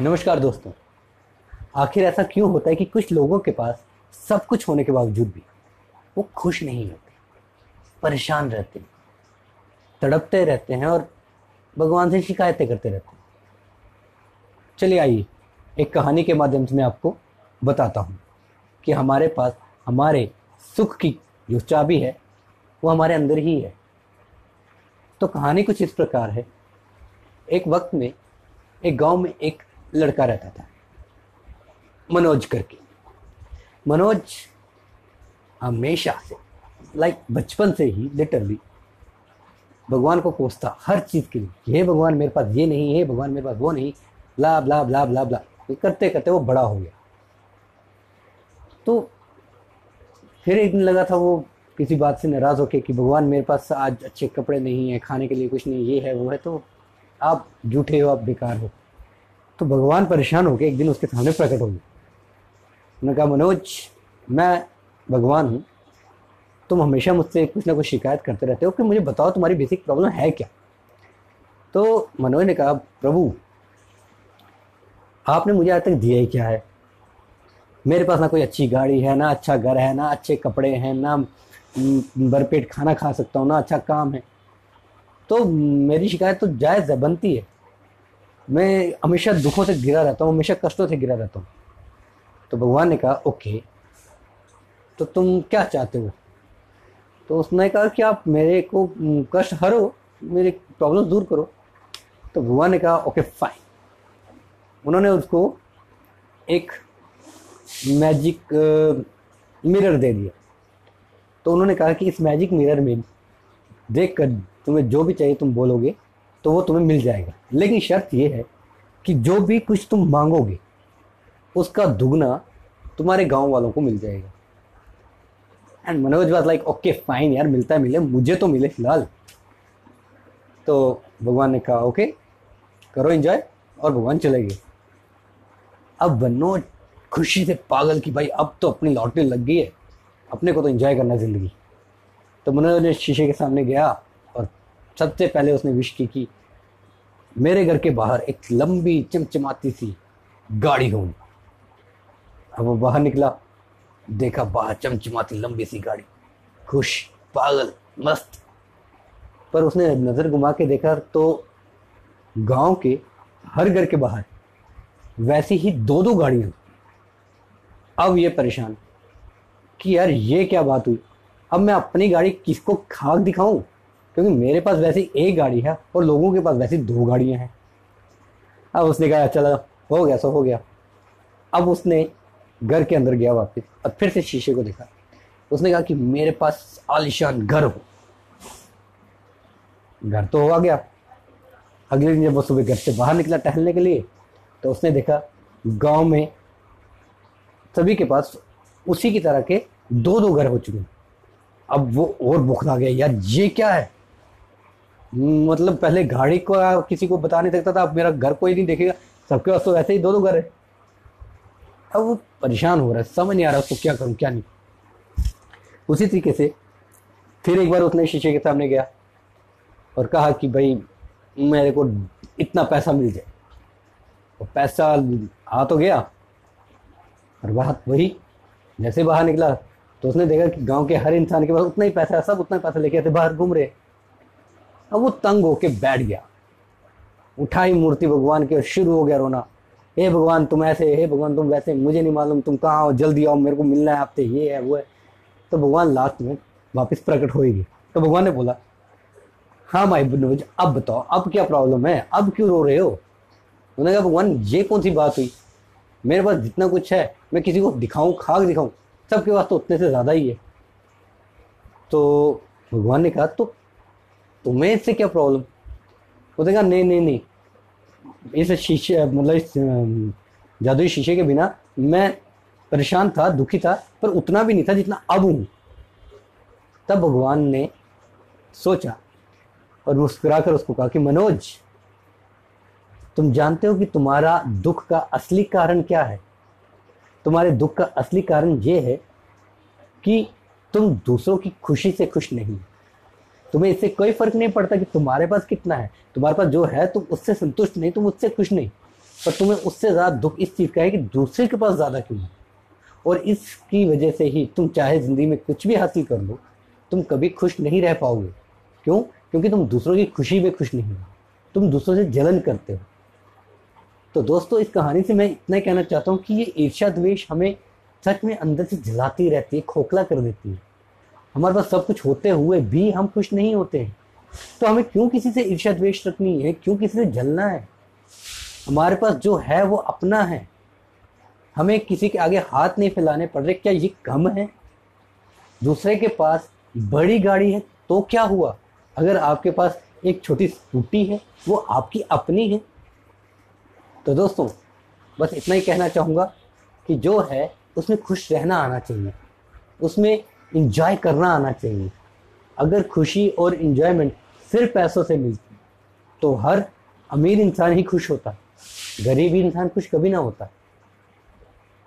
नमस्कार दोस्तों। आखिर ऐसा क्यों होता है कि कुछ लोगों के पास सब कुछ होने के बावजूद भी वो खुश नहीं होते, परेशान रहते हैं तड़पते रहते हैं और भगवान से शिकायतें करते रहते हैं। चलिए आइए, एक कहानी के माध्यम से मैं आपको बताता हूँ कि हमारे पास, हमारे सुख की जो चाबी है, वो हमारे अंदर ही है। तो कहानी कुछ इस प्रकार है। एक वक्त में, एक गाँव में एक लड़का रहता था। मनोज करके। मनोज हमेशा से लाइक बचपन से ही लिटरली भगवान को कोसता हर चीज़ के लिए। हे भगवान, मेरे पास ये नहीं, है भगवान, मेरे पास वो नहीं ला ला ला ला ला ये करते करते वो बड़ा हो गया। तो फिर एक दिन लगा था वो किसी बात से नाराज़ होके कि भगवान, मेरे पास आज अच्छे कपड़े नहीं है, खाने के लिए कुछ नहीं, ये है, वो है। तो आप झूठे हो, आप बेकार हो। तो भगवान परेशान होकर एक दिन उसके सामने प्रकट हो गए। उन्होंने कहा, मनोज, मैं भगवान हूँ। तुम हमेशा मुझसे कुछ ना कुछ शिकायत करते रहते हो कि मुझे बताओ तुम्हारी बेसिक प्रॉब्लम है क्या? तो मनोज ने कहा, प्रभु, आपने मुझे आज तक दिया ही क्या है? मेरे पास ना कोई अच्छी गाड़ी है, ना अच्छा घर है, ना अच्छे कपड़े हैं, ना भरपेट खाना खा सकता हूँ, ना अच्छा काम है। तो मेरी शिकायत तो जायज़ है, बनती है। मैं हमेशा दुखों से गिरा रहता हूँ, हमेशा कष्टों से गिरा रहता हूँ। तो भगवान ने कहा, ओके तो तुम क्या चाहते हो? तो उसने कहा कि आप मेरे को कष्ट हरो, मेरी प्रॉब्लम दूर करो। तो भगवान ने कहा, ओके फाइन उन्होंने उसको एक मैजिक मिरर दे दिया। तो उन्होंने कहा कि इस मैजिक मिरर में देख कर तुम्हें जो भी चाहिए तुम बोलोगे तो वो तुम्हें मिल जाएगा। लेकिन शर्त ये है कि जो भी कुछ तुम मांगोगे, उसका दुगना तुम्हारे गाँव वालों को मिल जाएगा। And Manoj was like okay fine यार, मिलता मिले, मुझे तो मिले फ़िलहाल। तो भगवान ने कहा ओके करो एंजॉय और भगवान चले गए। अब मनोज खुशी से पागल की भाई, अब तो अपनी लॉटरी लग गई है। अपने को तो एंजॉय करना ज़िंदगी। तो मनोज ने शीशे के सामने गया सबसे पहले उसने विश की कि मेरे घर के बाहर एक लंबी चमचमाती सी गाड़ी हो अब वो बाहर निकला, देखा बाहर चमचमाती लंबी सी गाड़ी। खुश, पागल, मस्त। पर उसने नज़र घुमा के देखा तो गाँव के हर घर के बाहर वैसी ही दो दो गाड़ियाँ अब ये परेशान कि यार ये क्या बात हुई? अब मैं अपनी गाड़ी किसको खाक दिखाऊँ? क्योंकि मेरे पास वैसी एक गाड़ी है और लोगों के पास वैसी दो गाड़ियाँ हैं। अब उसने कहा, चला, हो गया सो हो गया। अब उसने घर के अंदर गया वापस, और फिर से शीशे को देखा। उसने कहा कि मेरे पास आलिशान घर हो। घर तो हुआ गया। अगले दिन जब वो सुबह घर से बाहर निकला टहलने के लिए तो उसने देखा, गाँव में सभी के पास उसी की तरह के दो दो घर हो चुके हैं। अब वो और बुखला गया, यार, ये क्या है? मतलब पहले गाड़ी को किसी को बता नहीं सकता था, अब मेरा घर कोई नहीं देखेगा। सबके पास तो वैसे ही दो दो घर है। अब वो परेशान हो रहा है, समझ नहीं आ रहा उसको क्या करूँ, क्या नहीं। उसी तरीके से फिर एक बार उसने शीशे के सामने गया और कहा कि भाई, मेरे को इतना पैसा मिल जाए। और पैसा आ तो गया और बात वही जैसे बाहर निकला तो उसने देखा कि गाँव के हर इंसान के पास उतना ही पैसा है, सब उतना पैसा लेके आते बाहर घूम रहे अब वो तंग होके बैठ गया। उठाई मूर्ति भगवान की और शुरू हो गया रोना। हे भगवान, तुम ऐसे, हे भगवान, तुम वैसे, मुझे नहीं मालूम, तुम कहाँ हो? जल्दी आओ, मेरे को मिलना है आपसे, ये है, वो है। तो भगवान लास्ट में वापस प्रकट होएगी तो भगवान ने बोला हाँ माई मनोज अब बताओ, अब क्या प्रॉब्लम है? अब क्यों रो रहे हो? उन्होंने कहा, भगवान, ये कौन सी बात हुई? मेरे पास जितना कुछ है, मैं किसी को दिखाऊँ, खाक दिखाऊँ, सबके पास तो उतने से ज़्यादा ही है। तो भगवान ने कहा तो तुम्हें इससे क्या प्रॉब्लम उसने कहा नहीं नहीं नहीं। इस शीशे मतलब इस जादुई शीशे के बिना मैं परेशान था, दुखी था, पर उतना भी नहीं था जितना अब हूँ। तब भगवान ने सोचा और मुस्कुरा कर उसको कहा कि, मनोज, तुम जानते हो कि तुम्हारा दुख का असली कारण क्या है? तुम्हारे दुख का असली कारण ये है कि तुम दूसरों की खुशी से खुश नहीं तुम्हें इससे कोई फ़र्क नहीं पड़ता कि तुम्हारे पास कितना है। तुम्हारे पास जो है, तुम उससे संतुष्ट नहीं, तुम उससे खुश नहीं। पर तुम्हें उससे ज़्यादा दुख इस चीज़ का है कि दूसरे के पास ज़्यादा क्यों है? और इसकी वजह से ही तुम चाहे ज़िंदगी में कुछ भी हासिल कर लो, तुम कभी खुश नहीं रह पाओगे। क्यों? क्योंकि तुम दूसरों की खुशी में खुश नहीं हो। तुम दूसरों से जलन करते हो। तो दोस्तों, इस कहानी से मैं इतना कहना चाहता हूँ कि ये ईर्षा द्वेष हमें सच में अंदर से जलाती रहती है, खोखला कर देती है। हमारे पास सब कुछ होते हुए भी हम खुश नहीं होते हैं। तो हमें क्यों किसी से ईर्षा द्वेष रखनी है? क्यों किसी से जलना है? हमारे पास जो है वो अपना है। हमें किसी के आगे हाथ नहीं फैलाने पड़ रहे, क्या ये कम है? दूसरे के पास बड़ी गाड़ी है तो क्या हुआ? अगर आपके पास एक छोटी स्कूटी है, वो आपकी अपनी है। तो दोस्तों, बस इतना ही कहना चाहूँगा कि जो है, उसमें खुश रहना आना चाहिए। उसमें इंजॉय करना आना चाहिए। अगर खुशी और इन्जॉयमेंट सिर्फ़ पैसों से मिलती तो हर अमीर इंसान ही खुश होता गरीब इंसान खुश कभी ना होता।